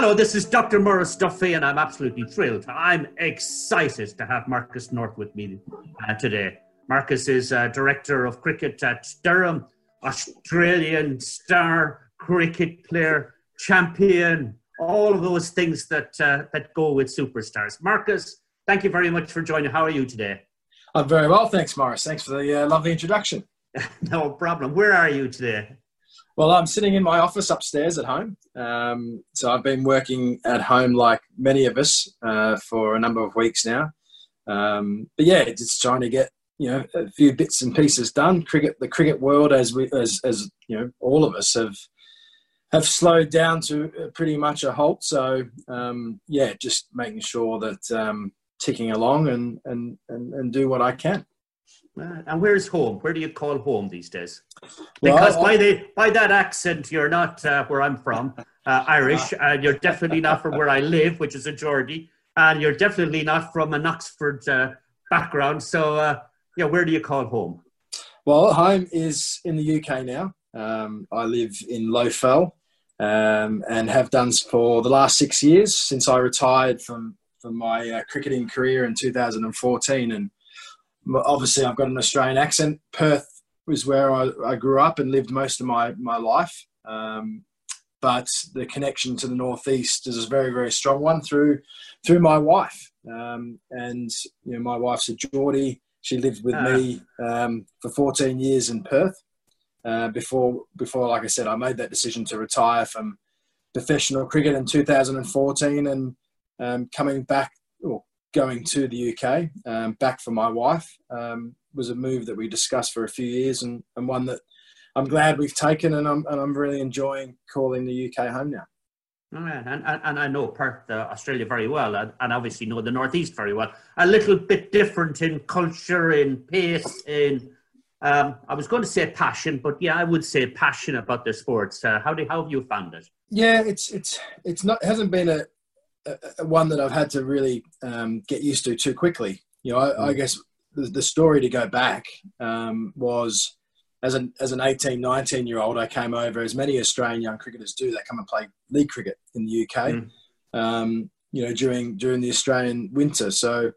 Hello, this is Dr. Maurice Duffy, and I'm absolutely thrilled. I'm excited to have Marcus North with me uh, today. Marcus is uh, Director of Cricket at Durham, Australian star cricket player, champion, all of those things that, uh, that go with superstars. Marcus, thank you very much for joining. How are you today? I'm very well, thanks, Maurice. Thanks for the uh, lovely introduction. no problem. Where are you today? Well, I'm sitting in my office upstairs at home. Um, so I've been working at home like many of us uh, for a number of weeks now. Um, but yeah, just trying to get you know a few bits and pieces done. Cricket, the cricket world, as we as as you know, all of us have have slowed down to pretty much a halt. So um, yeah, just making sure that um, ticking along and, and and and do what I can. Uh, and where's home? Where do you call home these days? Because well, by the by that accent, you're not uh, where I'm from, uh, Irish, and you're definitely not from where I live, which is a Geordie, and you're definitely not from an Oxford uh, background. So, uh, yeah, where do you call home? Well, home is in the UK now. Um, I live in Low Fell, um, and have done for the last six years since I retired from from my uh, cricketing career in 2014, and obviously I've got an Australian accent. Perth was where I, I grew up and lived most of my, my life. Um, but the connection to the Northeast is a very, very strong one through through my wife. Um, and you know, my wife's a Geordie. She lived with me ah. um, for 14 years in Perth. Uh, before, before, like I said, I made that decision to retire from professional cricket in 2014, and um, coming back, or going to the UK, um, back for my wife, um, was a move that we discussed for a few years and, and one that I'm glad we've taken and I'm, and I'm really enjoying calling the UK home now. Oh, yeah. and, and, and I know Perth, uh, Australia very well, and, and obviously know the Northeast very well. A little bit different in culture, in pace, in um, I was going to say passion, but yeah, I would say passion about the sports. Uh, how do how have you found it? Yeah, it's it's it's not it hasn't been a one that I've had to really um, get used to too quickly. You know, I, mm. I guess the, the, story to go back um, was as an as an 18, 19 year old, I came over as many Australian young cricketers do. They come and play league cricket in the UK. Mm. Um, you know, during during the Australian winter. So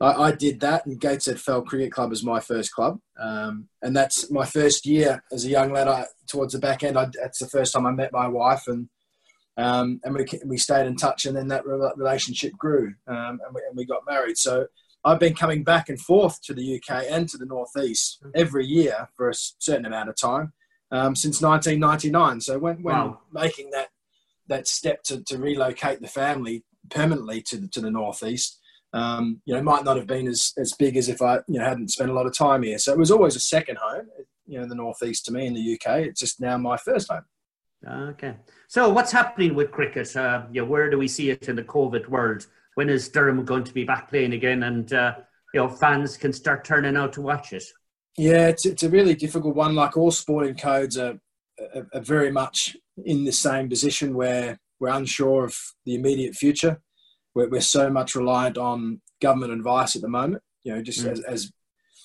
I, I, did that, and Gateshead Fell Cricket Club was my first club, um, and that's my first year as a young lad. I, towards the back end, I, that's the first time I met my wife, and um, and we, we stayed in touch, and then that relationship grew, um, and, we, and, we, got married. So I've been coming back and forth to the UK and to the Northeast every year for a certain amount of time um, since 1999. So when, when wow. making that that step to, to relocate the family permanently to the, to the Northeast, um, you know, might not have been as, as big as if I you know hadn't spent a lot of time here. So it was always a second home, you know, the Northeast to me in the UK. It's just now my first home. Okay. So what's happening with cricket? Uh, yeah, where do we see it in the COVID world? When is Durham going to be back playing again, and uh, you know fans can start turning out to watch it? Yeah, it's, it's a really difficult one. Like all sporting codes are, are, are very much in the same position where we're unsure of the immediate future. We're, we're so much reliant on government advice at the moment. You know, just mm. as, as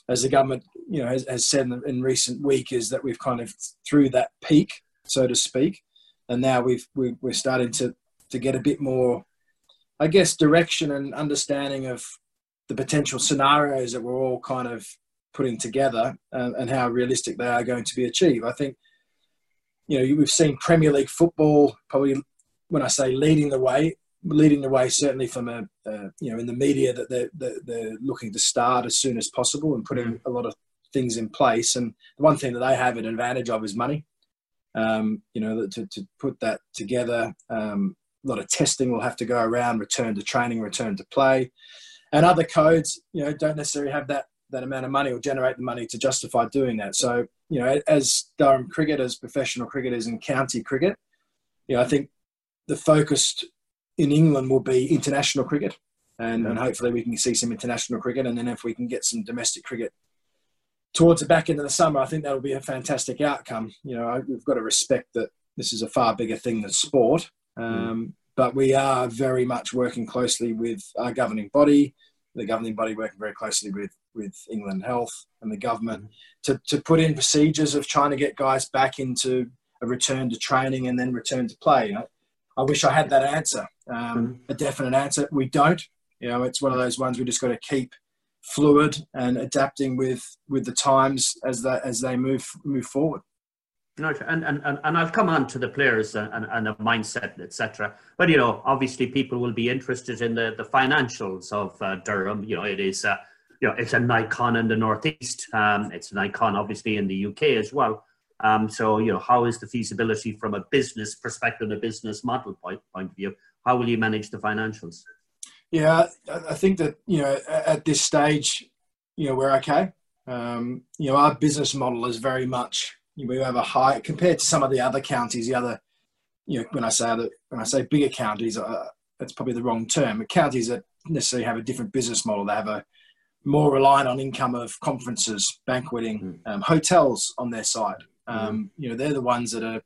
as the government you know has, has said in, in recent week is that we've kind of through that peak so to speak. And now we've we, are starting to to get a bit more, I guess, direction and understanding of the potential scenarios that we're all kind of putting together and, and how realistic they are going to be achieved. I think, you know, we've seen Premier League football probably when I say leading the way, leading the way certainly from a, you know in the media that they're, they're, they're, looking to start as soon as possible and putting mm. a lot of things in place. And the one thing that they have an advantage of is money um, you know, to, to put that together. Um, a lot of testing will have to go around, return to training, return to play. And other codes, you know, don't necessarily have that, that amount of money or generate the money to justify doing that. So, you know, as Durham cricket, as professional cricketers in county cricket, you know, I think the focus in England will be international cricket. And, and hopefully we can see some international cricket. And then if we can get some domestic cricket towards the back end of the summer, I think that'll be a fantastic outcome. You know, we've got to respect that this is a far bigger thing than sport, um, mm. but we are very much working closely with our governing body, the governing body working very closely with with England Health and the government to, to put in procedures of trying to get guys back into a return to training and then return to play. You know, I wish I had that answer, um, a definite answer. We don't. You know, it's one of those ones we just got to keep fluid and adapting with with the times as they as they move move forward. No, and, and, and, and I'll come on to the players and, and the mindset, etc. But, you know, obviously people will be interested in the, the financials of uh, Durham. You know, it is, uh, you know, it's an icon in the Northeast. Um, it's an icon, obviously, in the UK as well. Um, so, you know, how is the feasibility from a business perspective, a business model point, point of view? How will you manage the financials? Yeah, I think that, you know, at this stage, you know, we're okay. Um, you know, our business model is very much we have a high compared to some of the other counties. The other, you know, when I say other, when I say bigger counties, uh, that's probably the wrong term. But counties that necessarily have a different business model. They have a more reliant on income of conferences, banqueting, mm. um, hotels on their side. Um, mm. You know, they're the ones that are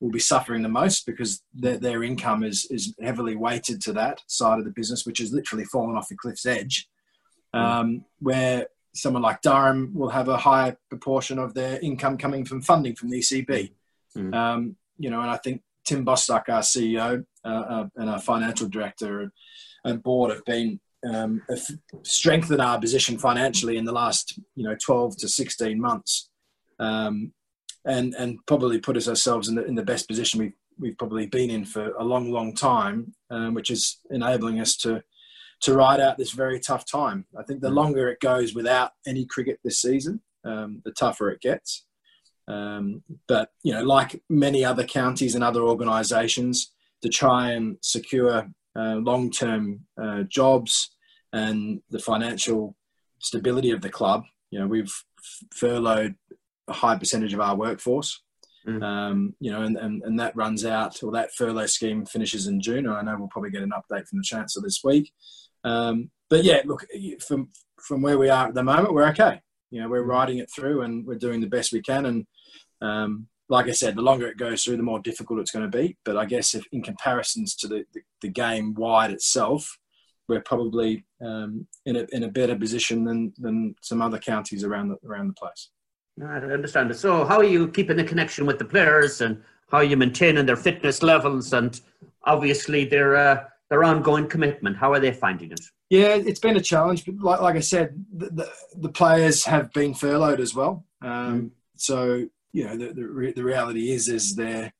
will be suffering the most because their, their income is is heavily weighted to that side of the business, which has literally fallen off the cliff's edge. Hmm. Um, where someone like Durham will have a higher proportion of their income coming from funding from the ECB. Mm. Um, you know, and I think Tim Bostock, our CEO uh, uh, and our financial director and board have been um, strengthened our position financially in the last, you know, 12 to 16 months. Um, and, and probably put us ourselves in the, in the best position we've, we've probably been in for a long, long time, um, which is enabling us to, to ride out this very tough time. I think the mm. longer it goes without any cricket this season, um, the tougher it gets. Um, but you know, like many other counties and other organisations, to try and secure uh, long-term uh, jobs and the financial stability of the club, you know, we've furloughed a high percentage of our workforce. Mm. Um, you know, and, and, and that runs out, or that furlough scheme finishes in June. And I know we'll probably get an update from the Chancellor this week. Um, but yeah, look, from from where we are at the moment, we're okay. You know, we're mm. riding it through and we're doing the best we can. And um, like I said, the longer it goes through, the more difficult it's going to be. But I guess if in comparisons to the, the, the game wide itself, we're probably um, in, a, in a better position than, than some other counties around the, around the place. I understand. It. So, how are you keeping the connection with the players, and how are you maintaining their fitness levels, and obviously their uh, their ongoing commitment? How are they finding it? Yeah, it's been a challenge, but like, like I said, the, the, the players have been furloughed as well. Um, mm. So you know, the, the, re- the, reality is is they're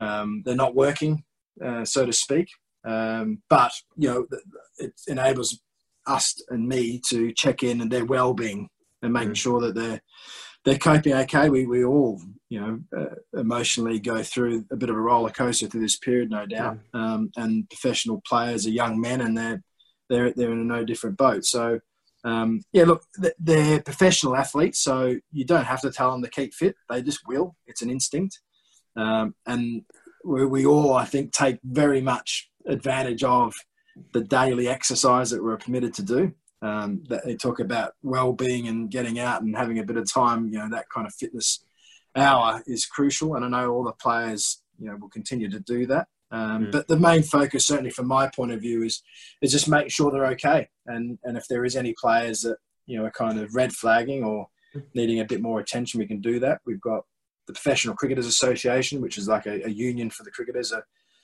um, they're not working, uh, so to speak. Um, but you know, it enables us and me to check in and their well-being and making mm. sure that they're they're coping okay. We we all you know uh, emotionally go through a bit of a roller coaster through this period, no doubt. Yeah. Um, and professional players are young men, and they're they're they're in a no different boat. So. Um, yeah, look, they're professional athletes, so you don't have to tell them to keep fit. They just will. It's an instinct. Um, and we, we all, I think, take very much advantage of the daily exercise that we're permitted to do um, that they talk about well-being and getting out and having a bit of time. You know, that kind of fitness hour is crucial, and I know all the players, you know, will continue to do that. Um, mm. But the main focus, certainly from my point of view, is is just make sure they're okay, and and if there is any players that you know are kind of red flagging or needing a bit more attention, we can do that. We've got the Professional Cricketers Association, which is like a, a union for the cricketers,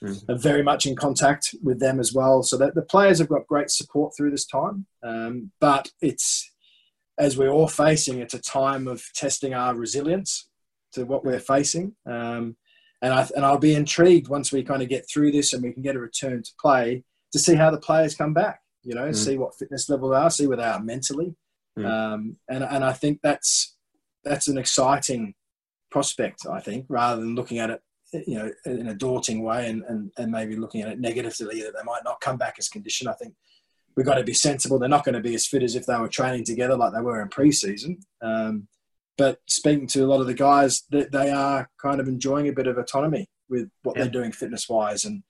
mm. are, very much in contact with them as well. So that the players have got great support through this time. Um, but it's as we're all facing, it's a time of testing our resilience to what we're facing. Um, and I and I'll be intrigued once we kind of get through this and we can get a return to play to see how the players come back. You know, mm. see what fitness level they are, see where they are mentally. Mm. Um, and and I think that's that's an exciting prospect, I think, rather than looking at it, you know, in a daunting way and, and, and maybe looking at it negatively that they might not come back as conditioned. I think we've got to be sensible. They're not going to be as fit as if they were training together like they were in pre-season. Um, but speaking to a lot of the guys, that they are kind of enjoying a bit of autonomy with what yeah. they're doing fitness-wise, and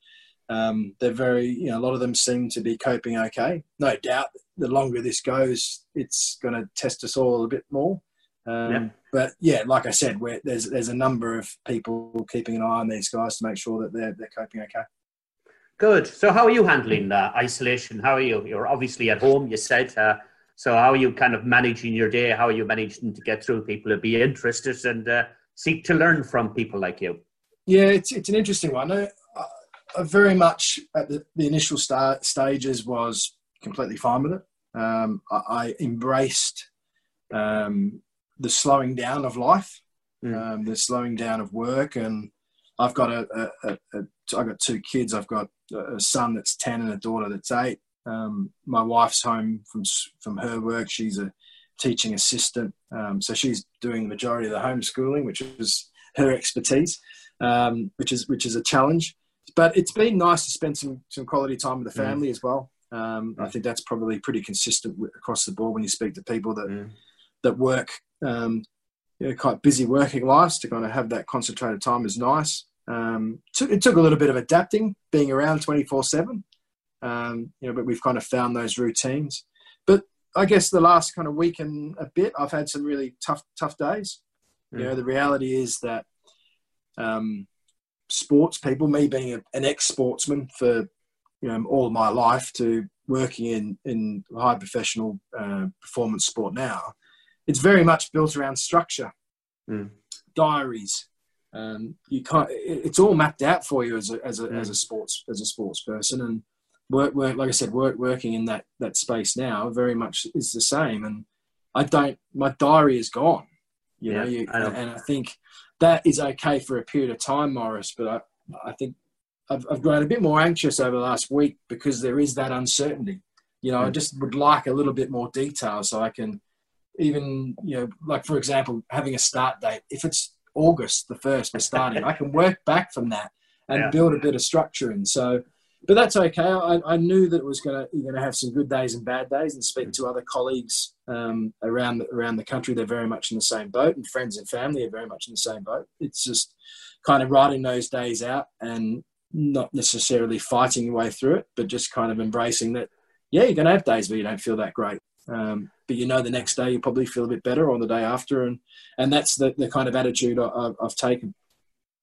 um, they're very, you know, a lot of them seem to be coping okay. No doubt, the longer this goes, it's going to test us all a bit more. Um, yeah. But yeah, like I said, there's there's a number of people keeping an eye on these guys to make sure that they're they're coping okay. Good. So how are you handling uh, isolation? How are you? You're obviously at home. You said. Uh, so how are you kind of managing your day? How are you managing to get through people to be interested and uh, seek to learn from people like you? Yeah, it's it's an interesting one. I, I very much at the, the initial start stages was completely fine with it. Um, I, I, embraced um, the slowing down of life, mm. um, the slowing down of work, and I've got a, a, a, a I've got two kids. I've got a son that's ten and a daughter that's eight. Um, my wife's home from from her work. She's a teaching assistant, um, so she's doing the majority of the homeschooling, which is her expertise, um, which is which is a challenge. But it's been nice to spend some some quality time with the mm. family mm. as well. Um, I think that's probably pretty consistent across the board when you speak to people that mm. That work um, you know, quite busy working lives. To kind of have that concentrated time is nice. Um, it took a little bit of adapting, being around twenty four seven. Um, you know, but we've kind of found those routines. But I guess the last kind of week and a bit, I've had some really tough tough days. Mm. You know, the reality is that um, sports people, me being a, an ex sportsman for you know all my life to working in in high professional uh, performance sport now, it's very much built around structure, mm. diaries. Um, you can't. It's all mapped out for you as a as a, mm. as a sports as a sports person, and work work like I said, work working in that that space now very much is the same. And I don't. My diary is gone. You yeah, know, you, I and I think that is okay for a period of time, Maurice. But I I think I've, I've grown a bit more anxious over the last week because there is that uncertainty. You know, mm. I just would like a little bit more detail so I can even, you know, like for example, having a start date. If it's August the first, we're starting. I can work back from that and yeah. build a bit of structure in. So, but that's okay. I, I knew that it was going to you're going to have some good days and bad days, and speak to other colleagues um, around the, around the country. They're very much in the same boat, and friends and family are very much in the same boat. It's just kind of riding those days out and not necessarily fighting your way through it, but just kind of embracing that. Yeah, you're going to have days where you don't feel that great, um, but you know the next day you probably feel a bit better, or the day after, and and that's the the kind of attitude I, have taken.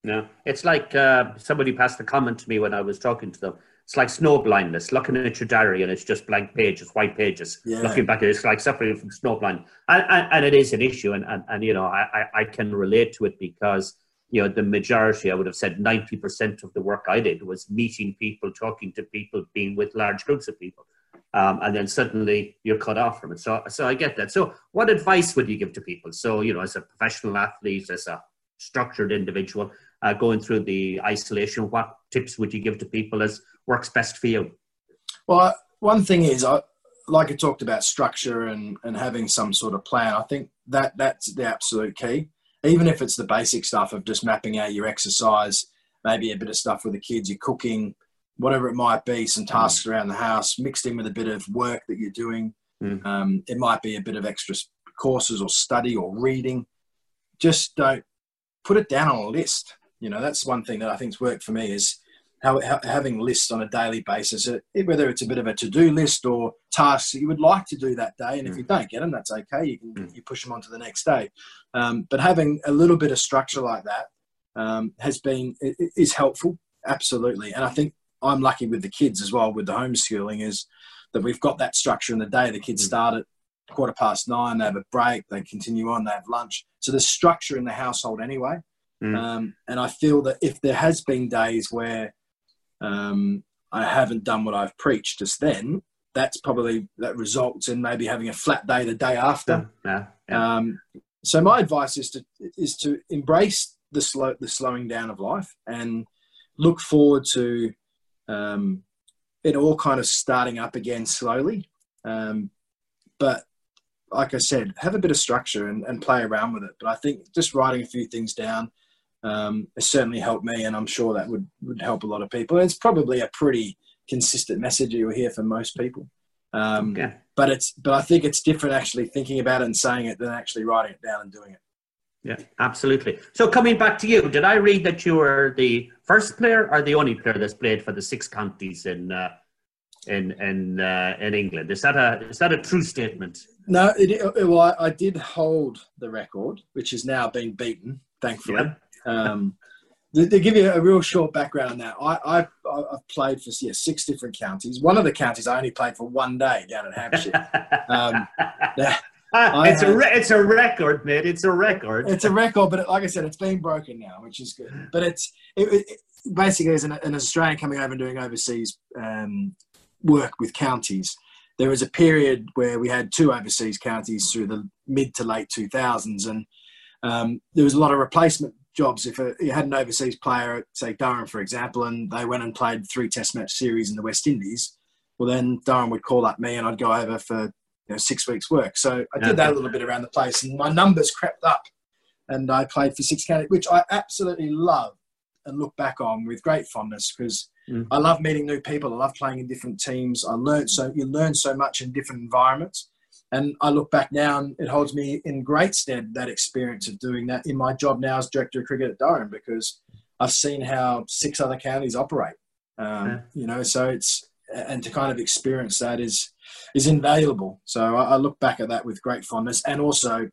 Yeah, it's like uh, somebody passed a comment to me when I was talking to them. It's like snow blindness, looking at your diary and it's just blank pages, white pages. Yeah. Looking back, at it, it's like suffering from snow blind, and, and, and, it is an issue, and, and, and you know I, I can relate to it because you know, the majority, I would have said 90% of the work I did was meeting people, talking to people, being with large groups of people. Um, and then suddenly you're cut off from it. So, so I get that. So, what advice would you give to people? So, you know, as a professional athlete, as a structured individual, uh, going through the isolation, what tips would you give to people as works best for you? Well, one thing is, I, like I talked about structure and, and having some sort of plan. I think that that's the absolute key even if it's the basic stuff of just mapping out your exercise, maybe a bit of stuff with the kids, your cooking, whatever it might be, some mm. tasks around the house, mixed in with a bit of work that you're doing. Mm. Um, it might be a bit of extra courses or study or reading. Just don't put it down on a list. You know, that's one thing that I think's worked for me is how, how, having lists on a daily basis, whether it's a bit of a to-do list or tasks that you would like to do that day, and if mm. you don't get them, that's okay. You can mm. you push them on to the next day. Um, but having a little bit of structure like that um, has been is helpful, absolutely. And I think I'm lucky with the kids as well with the homeschooling is that we've got that structure in the day. The kids mm. start at quarter past nine, they have a break, they continue on, they have lunch. So there's structure in the household anyway. Mm. Um, and I feel that if there has been days where um, I haven't done what I've preached just then, that's probably that results in maybe having a flat day the day after. Yeah, yeah. Um, so my advice is to is to embrace the slow the slowing down of life and look forward to um, it all kind of starting up again slowly. Um, but like I said, have a bit of structure and, and, play around with it. But I think just writing a few things down um, has certainly helped me, and I'm sure that would, would help a lot of people. And it's probably a pretty consistent message you'll hear from most people. Um, okay. But it's but I think it's different actually thinking about it and saying it than actually writing it down and doing it. Yeah, absolutely. So coming back to you, did I read that you were the first player or the only player that's played for the six counties in uh, in in uh, in England? Is that a is that a true statement? No, it, it, well, I, I, did hold the record, which has now been beaten, thankfully. Yeah. Um, to give you a real short background now, I, I, have played for yeah, six different counties. One of the counties I only played for one day down in Hampshire. Um, it's a re- it's a record, mate. It's a record. It's a record, but like I said, it's been broken now, which is good. But it's it, it, basically, as an, an, Australian coming over and doing overseas um, work with counties, there was a period where we had two overseas counties through the mid to late 2000s, and um, there was a lot of replacement jobs. If a, you had an overseas player, say Durham, for example, and they went and played three Test match series in the West Indies, well, then Durham would call up me, and I'd go over for you know, six weeks' work. So I did that a little bit around the place, and my numbers crept up, and I played for six counties, which I absolutely love and look back on with great fondness because mm. I love meeting new people. I love playing in different teams. I learned so you learn so much in different environments. And I look back now and it holds me in great stead that experience of doing that in my job now as director of cricket at Durham because I've seen how six other counties operate. Um, yeah. You know, so it's and to kind of experience that is is invaluable. So I, I look back at that with great fondness and also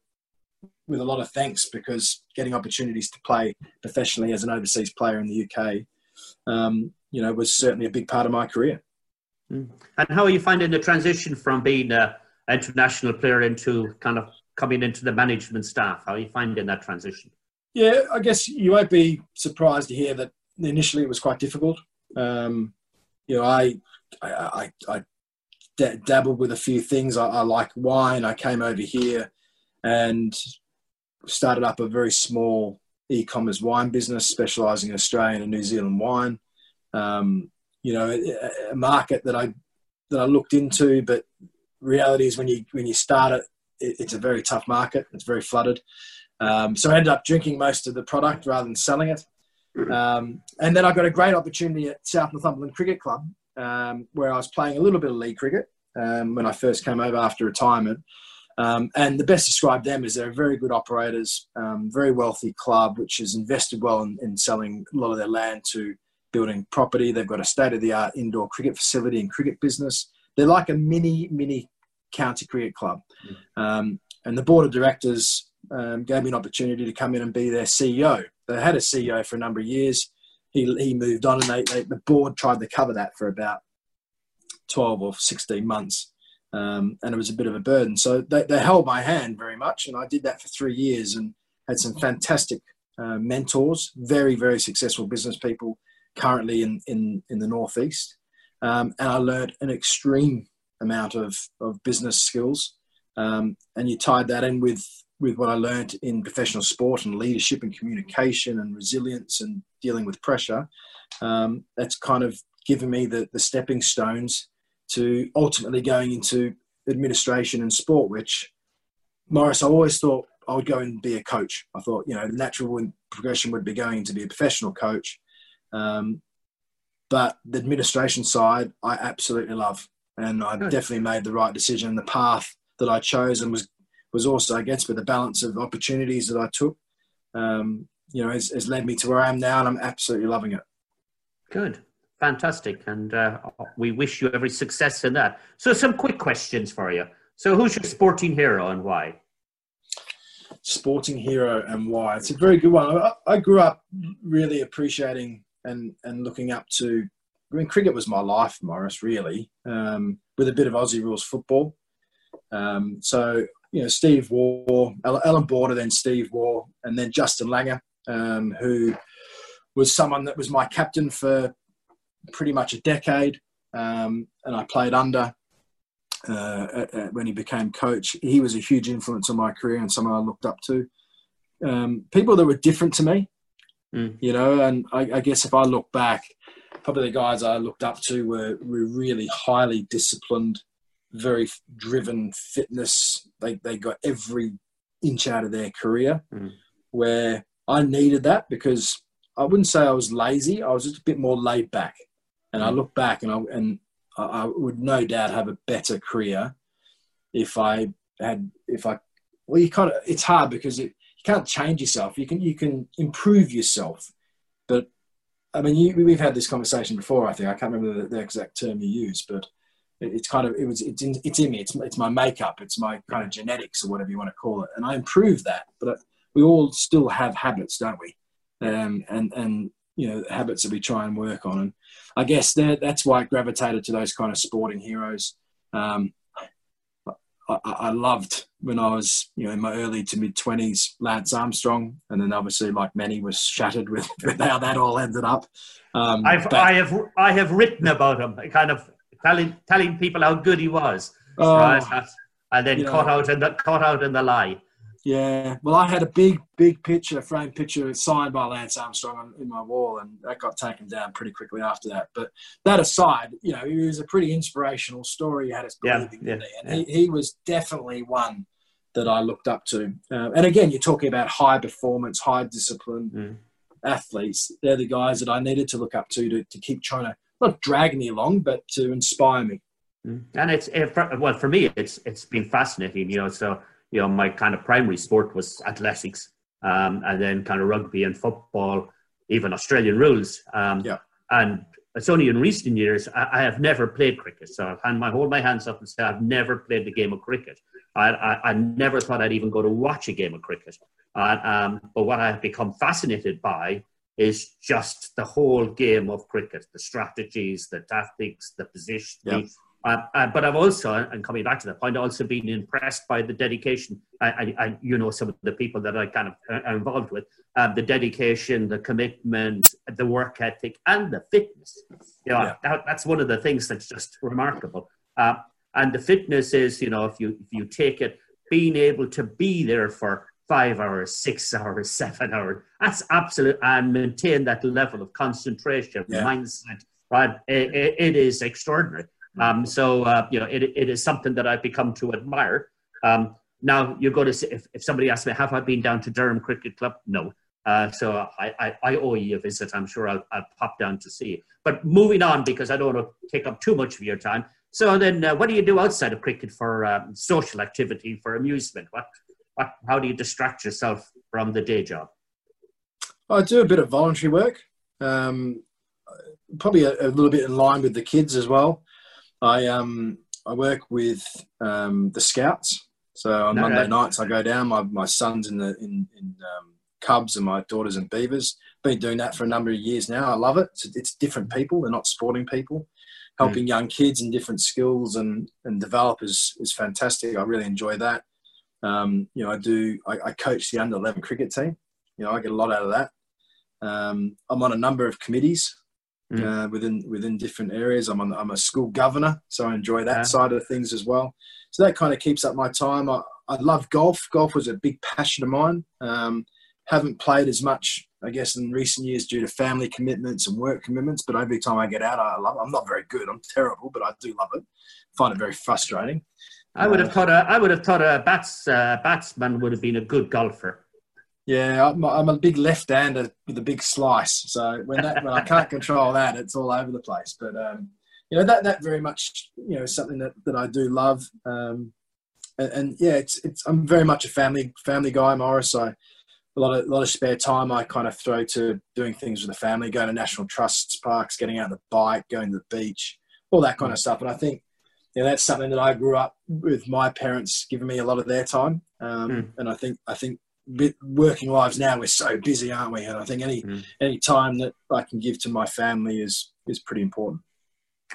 with a lot of thanks because getting opportunities to play professionally as an overseas player in the UK, um, you know, was certainly a big part of my career. Mm. And how are you finding the transition from being an international player into kind of coming into the management staff? How are you finding that transition? Yeah, I guess you won't be surprised to hear that initially it was quite difficult. Um, you know, I, I, I, I dabbled with a few things. I, I like wine. I came over here and started up a very small e-commerce wine business specializing in Australian and New Zealand wine. Um, you know, a, a, market that I that I looked into, but reality is when you when you start it, it it's a very tough market. It's very flooded. Um, so I ended up drinking most of the product rather than selling it. Um, and then I got a great opportunity at South Northumberland Cricket Club, um, where I was playing a little bit of league cricket um, when I first came over after retirement. Um, and the best describe them is they're very good operators, um, very wealthy club, which has invested well in, in, selling a lot of their land to building property. They've got a state of the art indoor cricket facility and cricket business. They're like a mini, mini county cricket club. Um, and the board of directors um, gave me an opportunity to come in and be their CEO. They had a CEO for a number of years. He, he moved on, and they, they, the board tried to cover that for about 12 or 16 months. Um, and it was a bit of a burden. So they, they held my hand very much, and I did that for three years and had some fantastic uh, mentors, very very successful business people currently in in, in the northeast, um, and I learned an extreme amount of of business skills, um, and you tied that in with with what I learned in professional sport and leadership and communication and resilience and dealing with pressure. Um, that's kind of given me the the stepping stones to ultimately going into administration and sport, which Maurice, I always thought I would go and be a coach. I thought, you know, the natural progression would be going to be a professional coach. Um, but the administration side, I absolutely love. And I definitely made the right decision. The path that I chose and was, was also, I guess, with the balance of opportunities that I took, um, you know, has, has led me to where I am now. And I'm absolutely loving it. Good fantastic, and uh, we wish you every success in that. So, some quick questions for you. So, who's your sporting hero and why? Sporting hero and why? It's a very good one. I, I grew up really appreciating and and looking up to. I mean, cricket was my life, Maurice. Really, um, with a bit of Aussie rules football. Um, so you know, Steve Waugh, Allan Border, then Steve Waugh, and then Justin Langer, um, who was someone that was my captain for pretty much a decade, um, and I played under uh, at, at when he became coach. He was a huge influence on my career and someone I looked up to. Um, people that were different to me, mm. you know, and I, I, guess if I look back, probably the guys I looked up to were, were really highly disciplined, very driven fitness. They, they got every inch out of their career, mm. where I needed that because I wouldn't say I was lazy. I was just a bit more laid back. And I look back and I, and I would no doubt have a better career if I had, if I, well, you kind of, it's hard because it, you can't change yourself. You can, you can improve yourself. But I mean, you, we've had this conversation before, I think. I can't remember the, the exact term you used, but it's kind of, it was, it's in, it's in me. It's, it's my makeup. It's my kind of genetics or whatever you want to call it. And I improved that. But we all still have habits, don't we? Um, and, and you know habits that we try and work on and i guess that that's why i gravitated to those kind of sporting heroes um, I, I, loved when I was, you know, in my early to mid twenties, Lance Armstrong, and then obviously, like many, was shattered with, with how that all ended up. Um, I've, but, I have, I have written about him, kind of telling telling people how good he was, oh, right? and then caught out in the caught out in the lie. Yeah, well, I had a big, big picture, framed picture signed by Lance Armstrong in my wall, and that got taken down pretty quickly after that. But that aside, you know, it was a pretty inspirational story. He had us believing yeah, yeah, and yeah. He, he was definitely one that I looked up to. Uh, and again, you're talking about high performance, high discipline mm. athletes. They're the guys that I needed to look up to to, to keep trying to not drag me along, but to inspire me. Mm. And it's it, well for me, it's it's been fascinating. You know, so you know, my kind of primary sport was athletics, um, and then kind of rugby and football, even Australian rules. Um, yeah. And it's only in recent years I, I, have never played cricket. So I've hand my hold my hands up and say I've never played the game of cricket. I, I, I never thought I'd even go to watch a game of cricket. Uh, um, but what I have become fascinated by is just the whole game of cricket, the strategies, the tactics, the positioning, uh, uh, but I've also, and coming back to the point, also been impressed by the dedication. I, I, you know, some of the people that I kind of are involved with, um, the dedication, the commitment, the work ethic, and the fitness. You know, yeah. that, that's one of the things that's just remarkable. Uh, and the fitness is, you know, if you if you take it, being able to be there for five hours, six hours, seven hours, that's absolute, and maintain that level of concentration, yeah. mindset. Right, it, it, it is extraordinary. Um, so uh, you know, it, it is something that I've become to admire. Um, now you go to see, if, if somebody asks me, have I been down to Durham Cricket Club? No. Uh, so I, I, I, owe you a visit. I'm sure I'll, I'll pop down to see you. But moving on, because I don't want to take up too much of your time. So then, uh, what do you do outside of cricket for um, social activity, for amusement? What, what, how do you distract yourself from the day job? I do a bit of voluntary work, um, probably a, a, little bit in line with the kids as well. I um I work with um, the Scouts. So on no, Monday nights I go down. My my son's in the in, in um, Cubs and my daughter's in Beavers. Been doing that for a number of years now. I love it. It's, it's different people. They're not sporting people. Helping mm. young kids and different skills and and develop is is fantastic. I really enjoy that. Um, you know, I do. I, I, coach the under eleven cricket team. You know, I get a lot out of that. Um, I'm on a number of committees mm. uh, within within different areas. I'm on, I'm a school governor, so I enjoy that yeah. side of things as well. So that kind of keeps up my time. I, I love golf. Golf was a big passion of mine. Um, haven't played as much, I guess, in recent years due to family commitments and work commitments. But every time I get out, I love. It. I'm not very good. I'm terrible, but I do love it. Find it very frustrating. I would have thought a, I would have thought a bats, uh, batsman would have been a good golfer. Yeah, I'm, I'm a big left-hander with a big slice. So when that when I can't control that, it's all over the place. But um, you know that that very much you know is something that, that I do love. Um, and, and, yeah, it's it's I'm very much a family family guy, Maurice. So a lot of a lot of spare time I kind of throw to doing things with the family, going to national trusts parks, getting out on the bike, going to the beach, all that kind of stuff. And I think you know, that's something that I grew up with my parents giving me a lot of their time. Um, mm. And I think I think working lives now we're so busy aren't we? And i think any mm. any time that i can give to my family is is pretty important.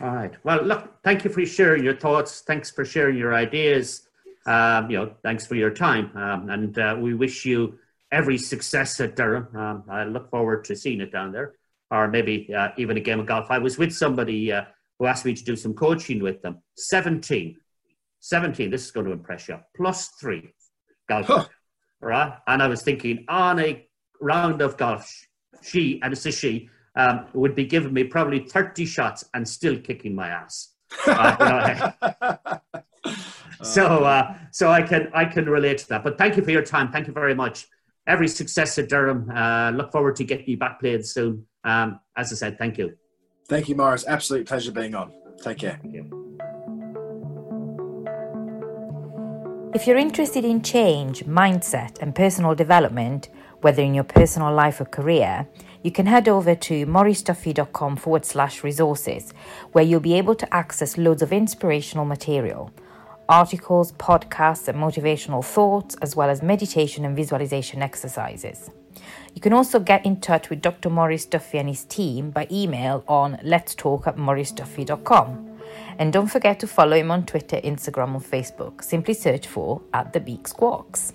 All right. Well look thank you for sharing your thoughts. Thanks for sharing your ideas. Um, you know thanks for your time. Um, and uh, we wish you every success at durham. Um, i look forward to seeing it down there. Or maybe uh, even a game of golf. I was with somebody uh, who asked me to do some coaching with them 17 17 this is going to impress you plus three golf huh right? And I was thinking on a round of golf, she, and it's a she, um, would be giving me probably 30 shots and still kicking my ass. Uh, so, uh, so I can I can relate to that. But thank you for your time. Thank you very much. Every success at Durham. Uh, look forward to getting you back playing soon. Um, as I said, thank you. Thank you, Maurice. Absolute pleasure being on. Take care. If you're interested in change, mindset, and personal development, whether in your personal life or career, you can head over to mauriceduffy.com forward slash resources, where you'll be able to access loads of inspirational material, articles, podcasts, and motivational thoughts, as well as meditation and visualization exercises. You can also get in touch with Dr. Maurice Duffy and his team by email on let's talk at. And don't forget to follow him on Twitter, Instagram, or Facebook. Simply search for at the Beak Squawks.